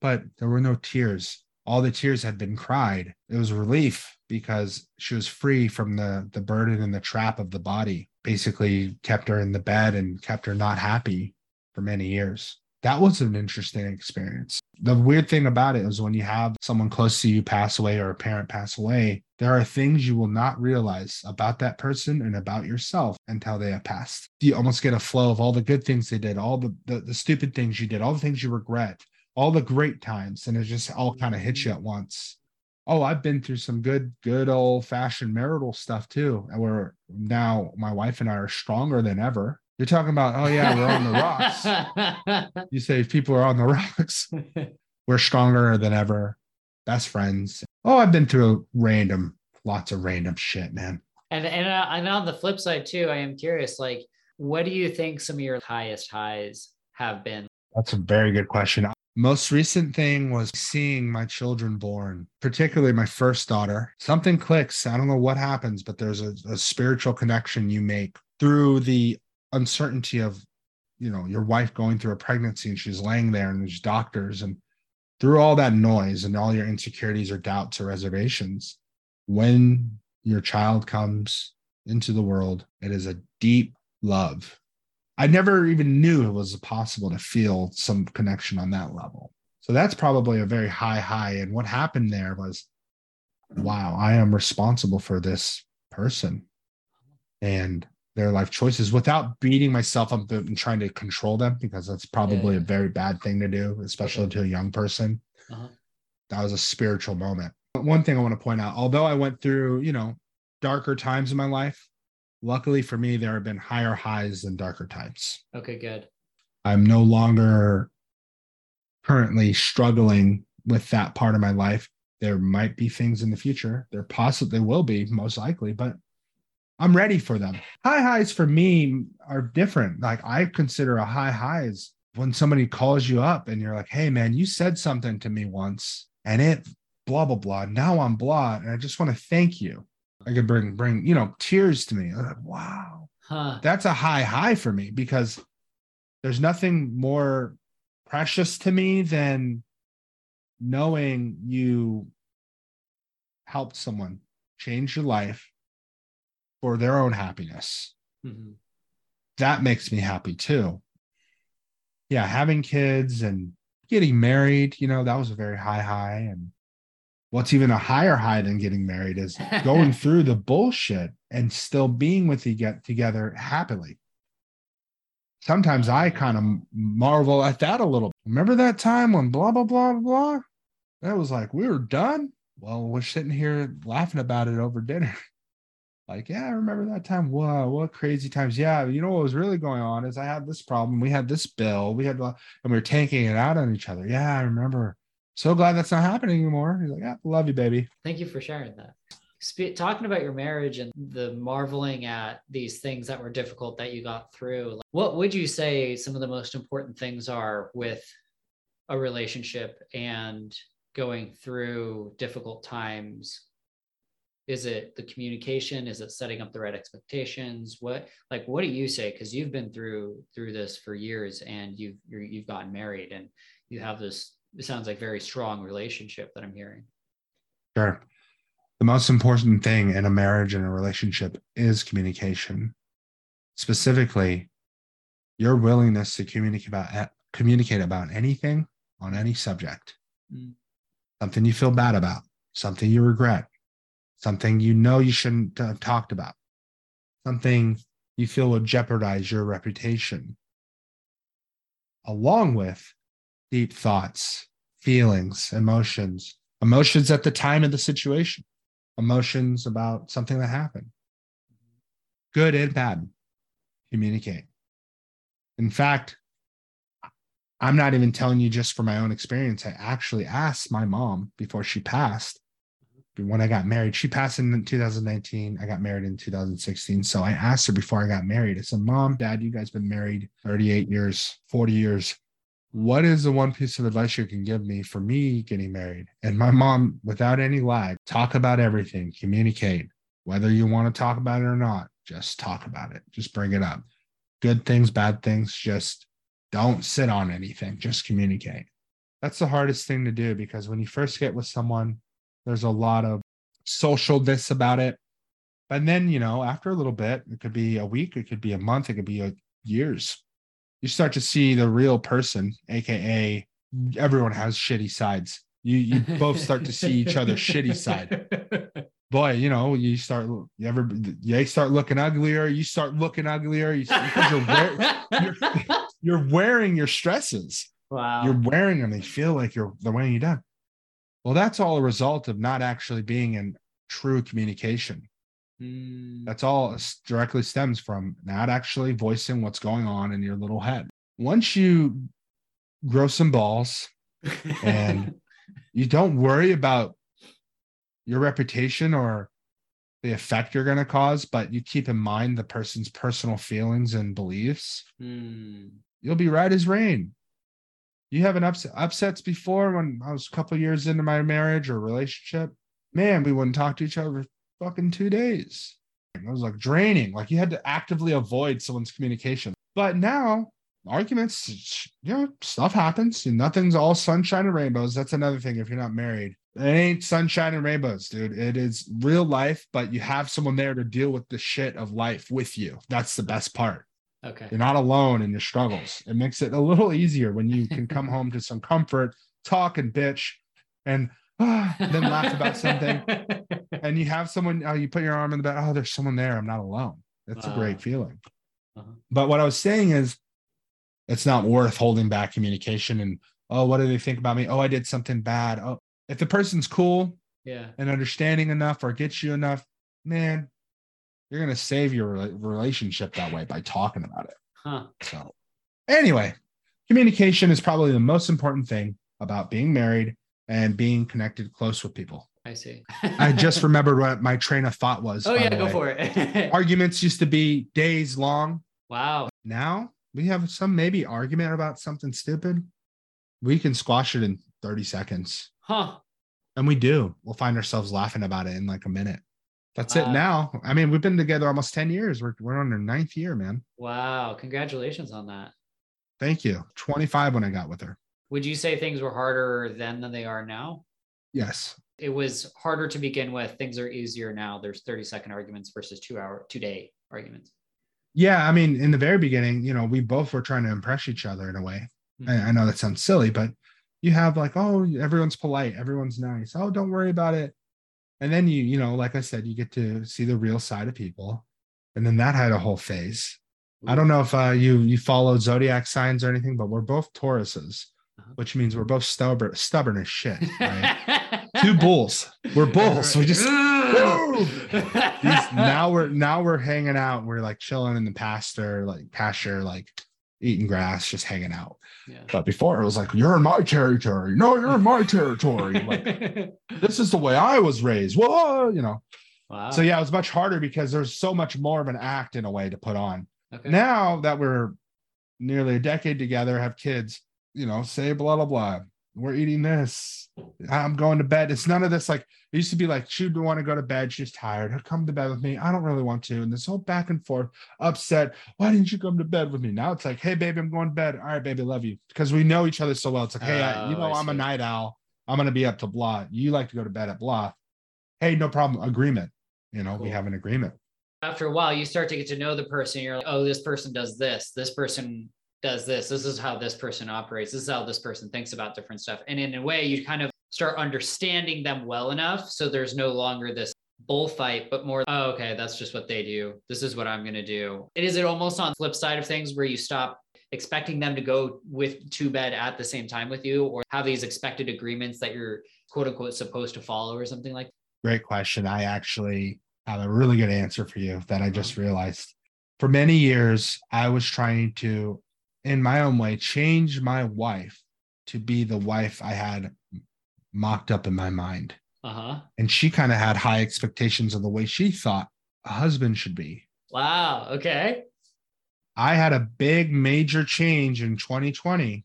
but there were no tears. All the tears had been cried. It was relief because she was free from the the burden and the trap of the body. Basically, kept her in the bed and kept her not happy for many years. That was an interesting experience. The weird thing about it is when you have someone close to you pass away or a parent pass away, there are things you will not realize about that person and about yourself until they have passed. You almost get a flow of all the good things they did, all the, the, the stupid things you did, all the things you regret, all the great times. And it just all kind of hits you at once. Oh, I've been through some good, good old fashioned marital stuff too. And where now my wife and I are stronger than ever. You're talking about, oh yeah, we're on the rocks. You say people are on the rocks. We're stronger than ever. Best friends. Oh, I've been through random, lots of random shit, man. and and uh, and on the flip side too, I am curious. Like what do you think some of your highest highs have been? That's a very good question. Most recent thing was seeing my children born, particularly my first daughter. Something clicks. I don't know what happens, but there's a, a spiritual connection you make through the uncertainty of, you know, your wife going through a pregnancy and she's laying there and there's doctors and through all that noise and all your insecurities or doubts or reservations, when your child comes into the world, it is a deep love I never even knew it was possible to feel some connection on that level. So that's probably a very high high. And what happened there was, wow, I am responsible for this person and their life choices without beating myself up and trying to control them because that's probably yeah, yeah. a very bad thing to do, especially okay. to a young person. Uh-huh. That was a spiritual moment. One thing I want to point out, although I went through, you know, darker times in my life, luckily for me, there have been higher highs than darker times. Okay, good. I'm no longer currently struggling with that part of my life. There might be things in the future. There possibly will be, most likely, but I'm ready for them. High highs for me are different. Like I consider a high highs when somebody calls you up and you're like, hey man, you said something to me once and it blah blah blah. Now I'm blah. And I just want to thank you. I could bring bring you know tears to me. Like, wow, huh. that's a high high for me because there's nothing more precious to me than knowing you helped someone change your life for their own happiness. Mm-hmm. That makes me happy too. Yeah, having kids and getting married, you know, that was a very high high and what's even a higher high than getting married is going through the bullshit and still being with you get together happily. Sometimes I kind of marvel at that a little. Remember that time when blah blah blah blah? That was like we were done. Well, we're sitting here laughing about it over dinner. like, yeah, I remember that time. Wow, what crazy times. Yeah, you know what was really going on is I had this problem. We had this bill. We had and we were tanking it out on each other. Yeah, I remember so glad that's not happening anymore. He's like, yeah, love you, baby. Thank you for sharing that. Sp- talking about your marriage and the marveling at these things that were difficult that you got through, like, what would you say some of the most important things are with a relationship and going through difficult times? Is it the communication? Is it setting up the right expectations? What like what do you say? Because you've been through through this for years and you've you have you have gotten married and you have this it sounds like very strong relationship that I'm hearing. Sure. The most important thing in a marriage and a relationship is communication. Specifically, your willingness to communicate about communicate about anything on any subject. Mm. Something you feel bad about, something you regret, something you know you shouldn't have talked about, something you feel will jeopardize your reputation, along with deep thoughts, feelings, emotions, emotions at the time of the situation, emotions about something that happened. Good and bad. Communicate. In fact, I'm not even telling you just from my own experience. I actually asked my mom before she passed when I got married. She passed in 2019. I got married in 2016. So I asked her before I got married. I said, Mom, Dad, you guys been married 38 years, 40 years what is the one piece of advice you can give me for me getting married? And my mom, without any lag, talk about everything, communicate, whether you want to talk about it or not, just talk about it, just bring it up. Good things, bad things, just don't sit on anything, just communicate. That's the hardest thing to do because when you first get with someone, there's a lot of social this about it. And then, you know, after a little bit, it could be a week, it could be a month, it could be a, years you start to see the real person, aka everyone has shitty sides. You you both start to see each other's shitty side. Boy, you know, you start you ever you start looking uglier, you start looking uglier, you because you're, wear, you're, you're wearing your stresses. Wow. You're wearing them. They feel like you're they're weighing you down. Well, that's all a result of not actually being in true communication. Mm. That's all directly stems from not actually voicing what's going on in your little head. Once you grow some balls and you don't worry about your reputation or the effect you're going to cause, but you keep in mind the person's personal feelings and beliefs, Hmm. you'll be right as rain. You have an upset upsets before when I was a couple years into my marriage or relationship. Man, we wouldn't talk to each other for fucking two days. It was like draining. Like you had to actively avoid someone's communication. But now arguments, you know, stuff happens. Nothing's all sunshine and rainbows. That's another thing. If you're not married, it ain't sunshine and rainbows, dude. It is real life, but you have someone there to deal with the shit of life with you. That's the best part. Okay. You're not alone in your struggles. It makes it a little easier when you can come home to some comfort, talk and bitch, and ah, then laugh about something. And you have someone, oh, you put your arm in the bed. Oh, there's someone there. I'm not alone. That's a great feeling. Uh-huh. But what I was saying is, it's not worth holding back communication and, oh, what do they think about me? Oh, I did something bad. Oh, if the person's cool yeah. and understanding enough or gets you enough, man, you're going to save your relationship that way by talking about it. Huh. So, anyway, communication is probably the most important thing about being married and being connected close with people. I see. I just remembered what my train of thought was. Oh yeah, go way. for it. Arguments used to be days long. wow. Now we have some maybe argument about something stupid. We can squash it in 30 seconds. Huh. And we do. We'll find ourselves laughing about it in like a minute. That's it now. I mean, we've been together almost 10 years. We're, we're on our ninth year, man. Wow. Congratulations on that. Thank you. 25 when I got with her. Would you say things were harder then than they are now? Yes. It was harder to begin with. Things are easier now. There's 30 second arguments versus two hour, two day arguments. Yeah. I mean, in the very beginning, you know, we both were trying to impress each other in a way. I, mm-hmm. I know that sounds silly, but you have like, oh, everyone's polite, everyone's nice. Oh, don't worry about it. And then you, you know, like I said, you get to see the real side of people. And then that had a whole phase. I don't know if uh, you you followed zodiac signs or anything, but we're both Tauruses, Uh-huh. which means we're both stubborn, stubborn as shit. Right? Two bulls. We're bulls. We just these, now we're now we're hanging out. We're like chilling in the pasture, like pasture, like eating grass, just hanging out. Yeah. But before it was like, you're in my territory. No, you're in my territory. Like, this is the way I was raised. Whoa, uh, you know. wow. So yeah, it was much harder because there's so much more of an act in a way to put on. Okay. Now that we're nearly a decade together, have kids, you know, say blah blah blah. We're eating this. I'm going to bed. It's none of this. Like it used to be like she'd want to go to bed. She's tired. Her Come to bed with me. I don't really want to. And this whole back and forth, upset. Why didn't you come to bed with me? Now it's like, hey baby, I'm going to bed. All right, baby, love you. Because we know each other so well. It's like, hey, I, you Oh, know, I I'm a night owl. I'm gonna be up to blah. You like to go to bed at blah. Hey, no problem. Agreement. You know, we have an agreement. After a while, you start to get to know the person. You're like, oh, this person does this. This person does this. This is how this person operates. This is how this person thinks about different stuff. And in a way, you kind of start understanding them well enough. So there's no longer this bullfight, but more, oh, okay, that's just what they do. This is what I'm going to do. It is it almost on the flip side of things where you stop expecting them to go with to bed at the same time with you or have these expected agreements that you're quote unquote supposed to follow or something like Great question. I actually have a really good answer for you that I just uh-huh. realized. For many years, I was trying to, in my own way, change my wife to be the wife I had mocked up in my mind. uh-huh And she kind of had high expectations of the way she thought a husband should be. wow okay I had a big major change in 2020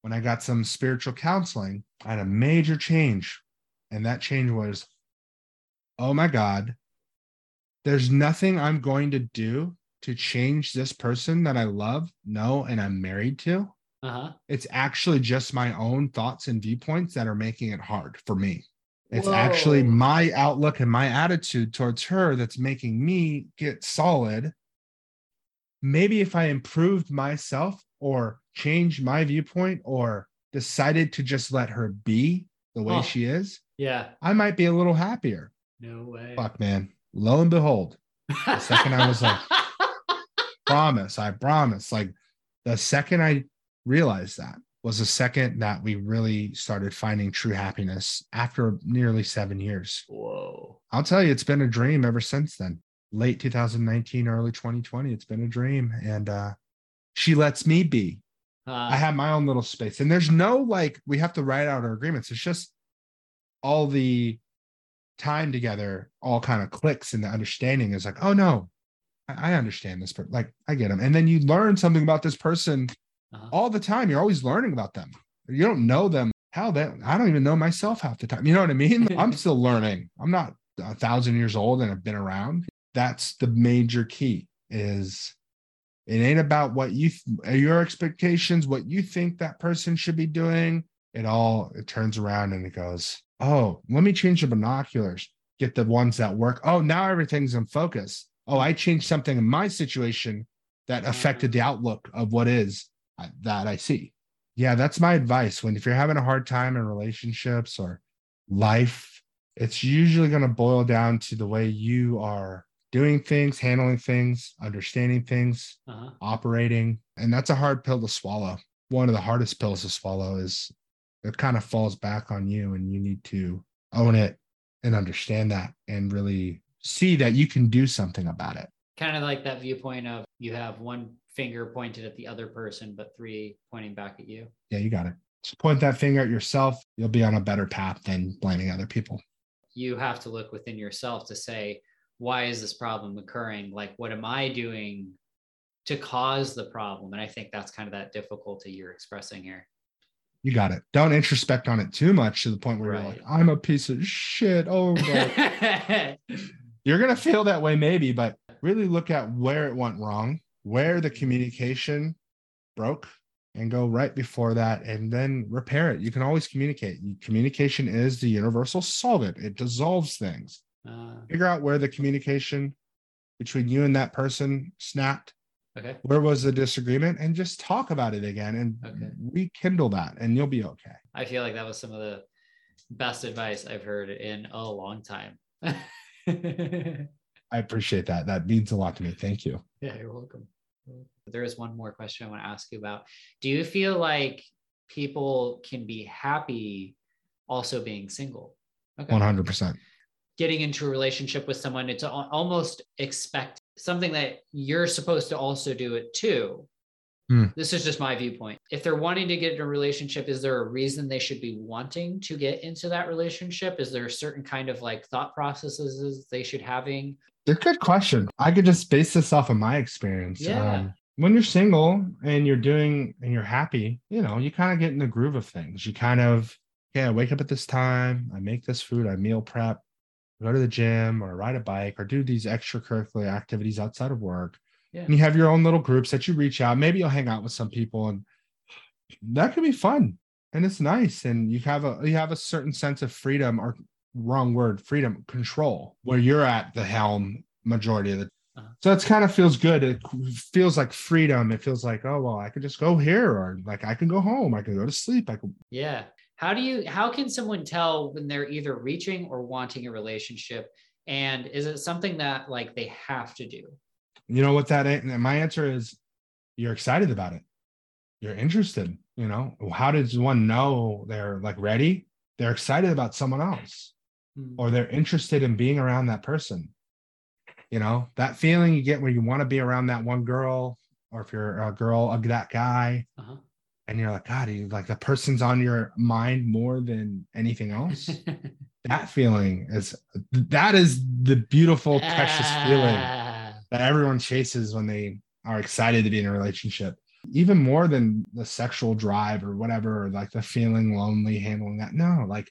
when I got some spiritual counseling. I had a major change. And that change was oh my God, there's nothing I'm going to do to change this person that I love, know, and I'm married to. uh-huh It's actually just my own thoughts and viewpoints that are making it hard for me. It's Whoa. actually my outlook and my attitude towards her that's making me get solid. Maybe if I improved myself or changed my viewpoint or decided to just let her be the way she is, yeah I might be a little happier. no way Fuck, man. Lo and behold, the second I was like- promise, I promise. Like the second I realized that was the second that we really started finding true happiness after nearly seven years. whoa I'll tell you, it's been a dream ever since then. Late 2019, early 2020, it's been a dream. And uh, she lets me be. uh, I have my own little space. And there's no like, we have to write out our agreements. It's just all the time together all kind of clicks and the understanding is like, oh no, I, understand this, but like I get them. And then you learn something about this person Uh-huh. all the time. You're always learning about them. You don't know them. How that I don't even know myself half the time. You know what I mean? I'm still learning. I'm not a thousand years old and I've been around. That's the major key is it ain't about what you th- your expectations, what you think that person should be doing. It all it turns around and it goes, oh, let me change the binoculars, get the ones that work. Oh, now everything's in focus. Oh, I changed something in my situation that affected the outlook of what is uh, that I see. Yeah, that's my advice. When if you're having a hard time in relationships or life, it's usually going to boil down to the way you are doing things, handling things, understanding things, Uh-huh. operating. And that's a hard pill to swallow. One of the hardest pills to swallow is it kind of falls back on you, and you need to own it and understand that and really see that you can do something about it. Kind of like that viewpoint of you have one finger pointed at the other person, but three pointing back at you. Yeah, you got it. Just point that finger at yourself. You'll be on a better path than blaming other people. You have to look within yourself to say, why is this problem occurring? Like, what am I doing to cause the problem? And I think that's kind of that difficulty you're expressing here. You got it. Don't introspect on it too much to the point where you're like, I'm a piece of shit. Oh, no. you're going to feel that way maybe, but really look at where it went wrong, where the communication broke, and go right before that and then repair it. You can always communicate. Communication is the universal solvent, it dissolves things. Uh, Figure out where the communication between you and that person snapped. okay. Where was the disagreement? And just talk about it again and Okay. rekindle that, and you'll be okay. I feel like that was some of the best advice I've heard in a long time. yeah, I appreciate that. That means a lot to me. Thank you. Yeah, you're welcome. There is one more question I want to ask you about. Do you feel like people can be happy also being single? Okay. 100%. Getting into a relationship with someone, it's almost expect something that you're supposed to also do it too. Hmm. This is just my viewpoint. If they're wanting to get in a relationship, is there a reason they should be wanting to get into that relationship? Is there a certain kind of like thought processes they should having? A good question. I could just base this off of my experience. Yeah. Um, when you're single and you're doing and you're happy, you know, you kind of get in the groove of things. You kind of, yeah, I wake up at this time, I make this food, I meal prep, go to the gym or ride a bike or do these extracurricular activities outside of work. Yeah. And you have your own little groups that you reach out. Maybe you'll hang out with some people and that can be fun. And it's nice. And you have a you have a certain sense of freedom or wrong word, freedom, control, where you're at the helm majority of the Uh-huh. so it's kind of feels good. It feels like freedom. It feels like, oh well, I could just go here, or like I can go home, I can go to sleep. I can Yeah. How do you how can someone tell when they're either reaching or wanting a relationship? And is it something that like they have to do? You know what that? And my answer is you're excited about it. You're interested. You know, how does one know they're like ready? They're excited about someone else. Hmm. or they're interested in being around that person. You know, that feeling you get when you want to be around that one girl, or if you're a girl, uh, that guy, Uh-huh. and you're like, God, you like the person's on your mind more than anything else. that feeling is that is the beautiful, precious feeling. that everyone chases when they are excited to be in a relationship. Even more than the sexual drive or whatever, or like the feeling lonely, handling that. No, like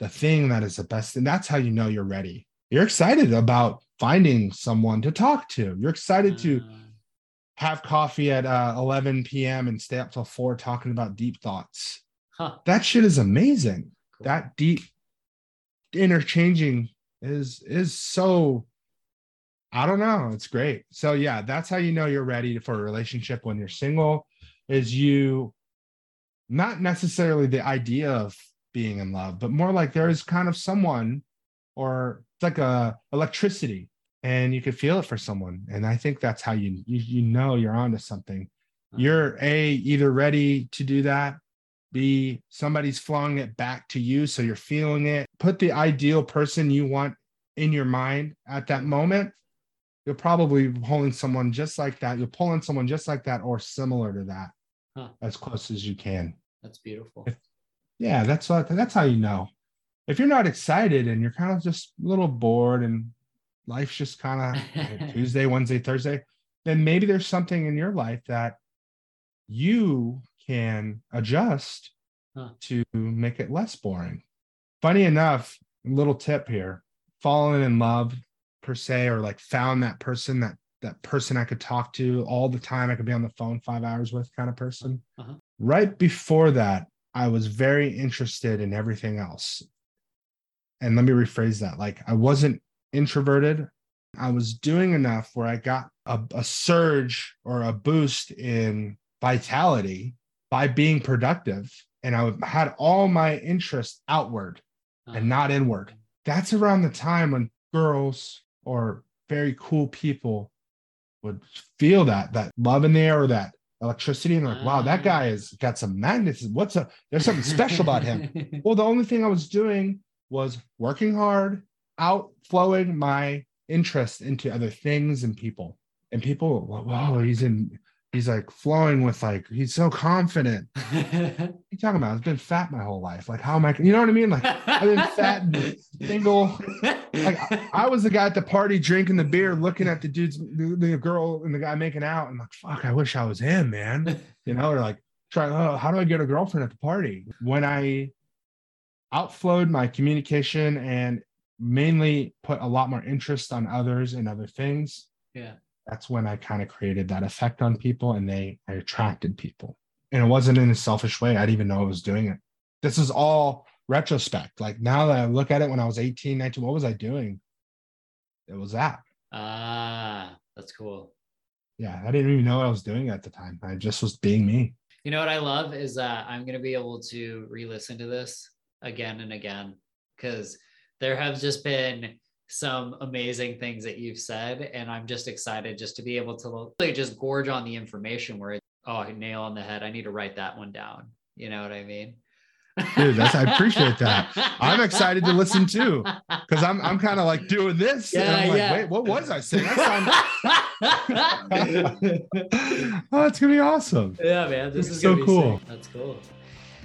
the thing that is the best thing. That's how you know you're ready. You're excited about finding someone to talk to. You're excited to Uh, have coffee at uh, 11 p.m. and stay up till four talking about deep thoughts. huh. That shit is amazing. Cool. That deep interchanging is is so I don't know. It's great. So yeah, that's how you know you're ready for a relationship when you're single is you not necessarily the idea of being in love, but more like there is kind of someone or it's like a electricity and you could feel it for someone. And I think that's how you you, you know you're onto something. Uh-huh. You're a either ready to do that B, somebody's flowing it back to you. So you're feeling it. Put the ideal person you want in your mind at that moment. You're probably pulling someone just like that. You're pulling someone just like that or similar to that Huh. as close as you can. That's beautiful. Yeah, that's what that's how you know. if you're not excited and you're kind of just a little bored and life's just kind of Tuesday, Wednesday, Thursday, then maybe there's something in your life that you can adjust Huh. to make it less boring. Funny enough, little tip here falling in love per se, or like found that person that that person I could talk to all the time. I could be on the phone five hours with kind of person. Uh-huh. Right before that, I was very interested in everything else. And let me rephrase that. Like I wasn't introverted. I was doing enough where I got a, a surge or a boost in vitality by being productive. And I had all my interest outward and not inward. That's around the time when girls or very cool people would feel that that love in there or that electricity and like, wow, that ah. guy has got some magnetism. What's a there's something special about him. Well, the only thing I was doing was working hard, outflowing my interest into other things and people. And people, whoa, he's in, he's like flowing with like, he's so confident. What are you talking about? I've been fat my whole life. Like, how am I, you know what I mean? Like, I've been fat and single. Like, I, I was the guy at the party drinking the beer, looking at the dudes, the, the girl and the guy making out, and like, fuck, I wish I was him, man. You know, or like, try, oh, how do I get a girlfriend at the party? When I outflowed my communication and mainly put a lot more interest on others and other things, yeah. That's when I kind of created that effect on people and they I attracted people. And it wasn't in a selfish way. I didn't even know I was doing it. This is all retrospect. Like now that I look at it when I was 18, 19, what was I doing? It was that. Ah, that's cool. Yeah, I didn't even know what I was doing at the time. I just was being me. You know what I love is that I'm going to be able to re listen to this again and again because there have just been some amazing things that you've said. And I'm just excited just to be able to really just gorge on the information where, it's, oh, nail on the head. I need to write that one down. You know what I mean? Dude, that's I appreciate that. I'm excited to listen too. Because I'm I'm kind of like doing this. and I'm like, Yeah, yeah. wait, what was I saying? That sounds- oh, it's gonna be awesome. Yeah, man, this It's is so cool. sick. That's cool.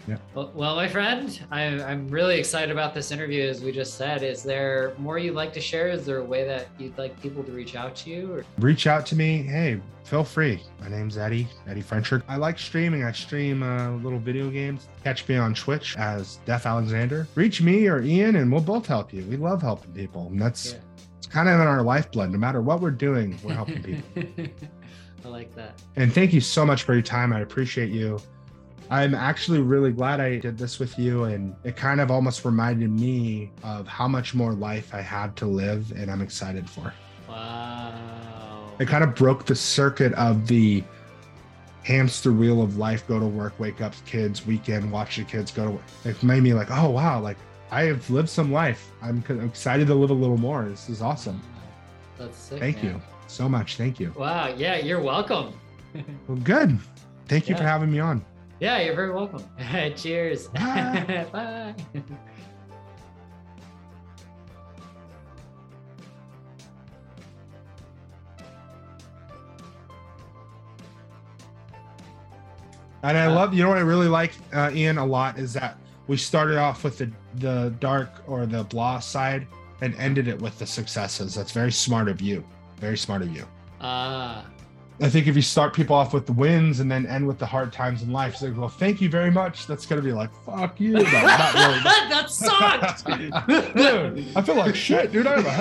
Yeah. Well, well, my friend, I, I'm really excited about this interview. As we just said, is there more you'd like to share? Is there a way that you'd like people to reach out to you? Or reach out to me. Hey, feel free. My name's Eddie, Eddie Frencher. I like streaming. I stream uh, little video games. Catch me on Twitch as Def Alexander. Reach me or Ian, and we'll both help you. We love helping people, and that's Yeah. it's kind of in our lifeblood. No matter what we're doing, we're helping people. I like that. and thank you so much for your time. I appreciate you. I'm actually really glad I did this with you, and it kind of almost reminded me of how much more life I have to live, and I'm excited for. Wow. it kind of broke the circuit of the hamster wheel of life go to work wake up kids weekend watch the kids go to work it made me like oh wow like i have lived some life i'm excited to live a little more this is awesome That's sick. thank man. you so much thank you Wow. Yeah, you're welcome. well good thank you for having me on Yeah, you're very welcome. Cheers. Bye. Bye. and i Uh, love you know what i really like uh, ian a lot is that we started off with the the dark or the blah side and ended it with the successes that's very smart of you very smart of you Ah. I think if you start people off with the wins and then end with the hard times in life, it's like, well, thank you very much. That's gonna be like, fuck you. No, not really. that sucked. dude, I feel like shit, dude. I have a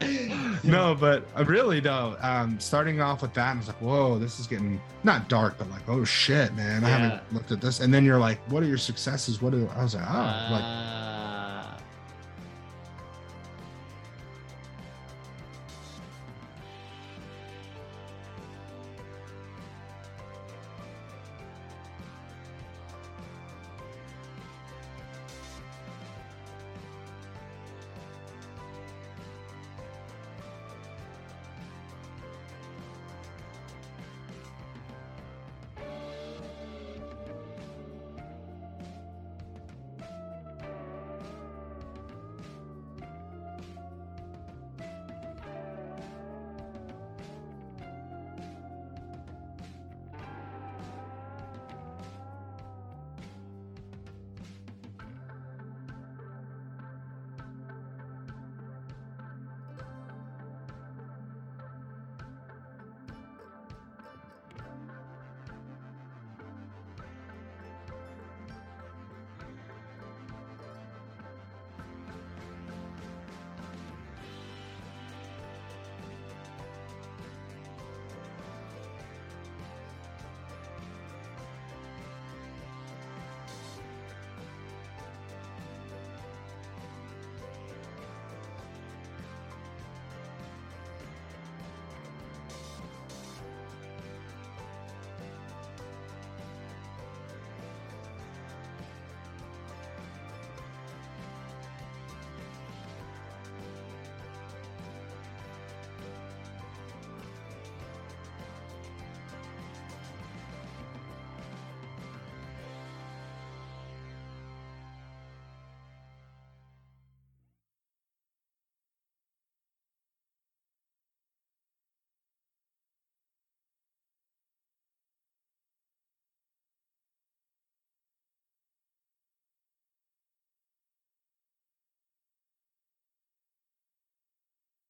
headache. No, but uh, really though, um, starting off with that, I was like, whoa, this is getting not dark, but like, oh shit, man, I Yeah. haven't looked at this. And then you're like, what are your successes? What are I was like, oh, like Ah.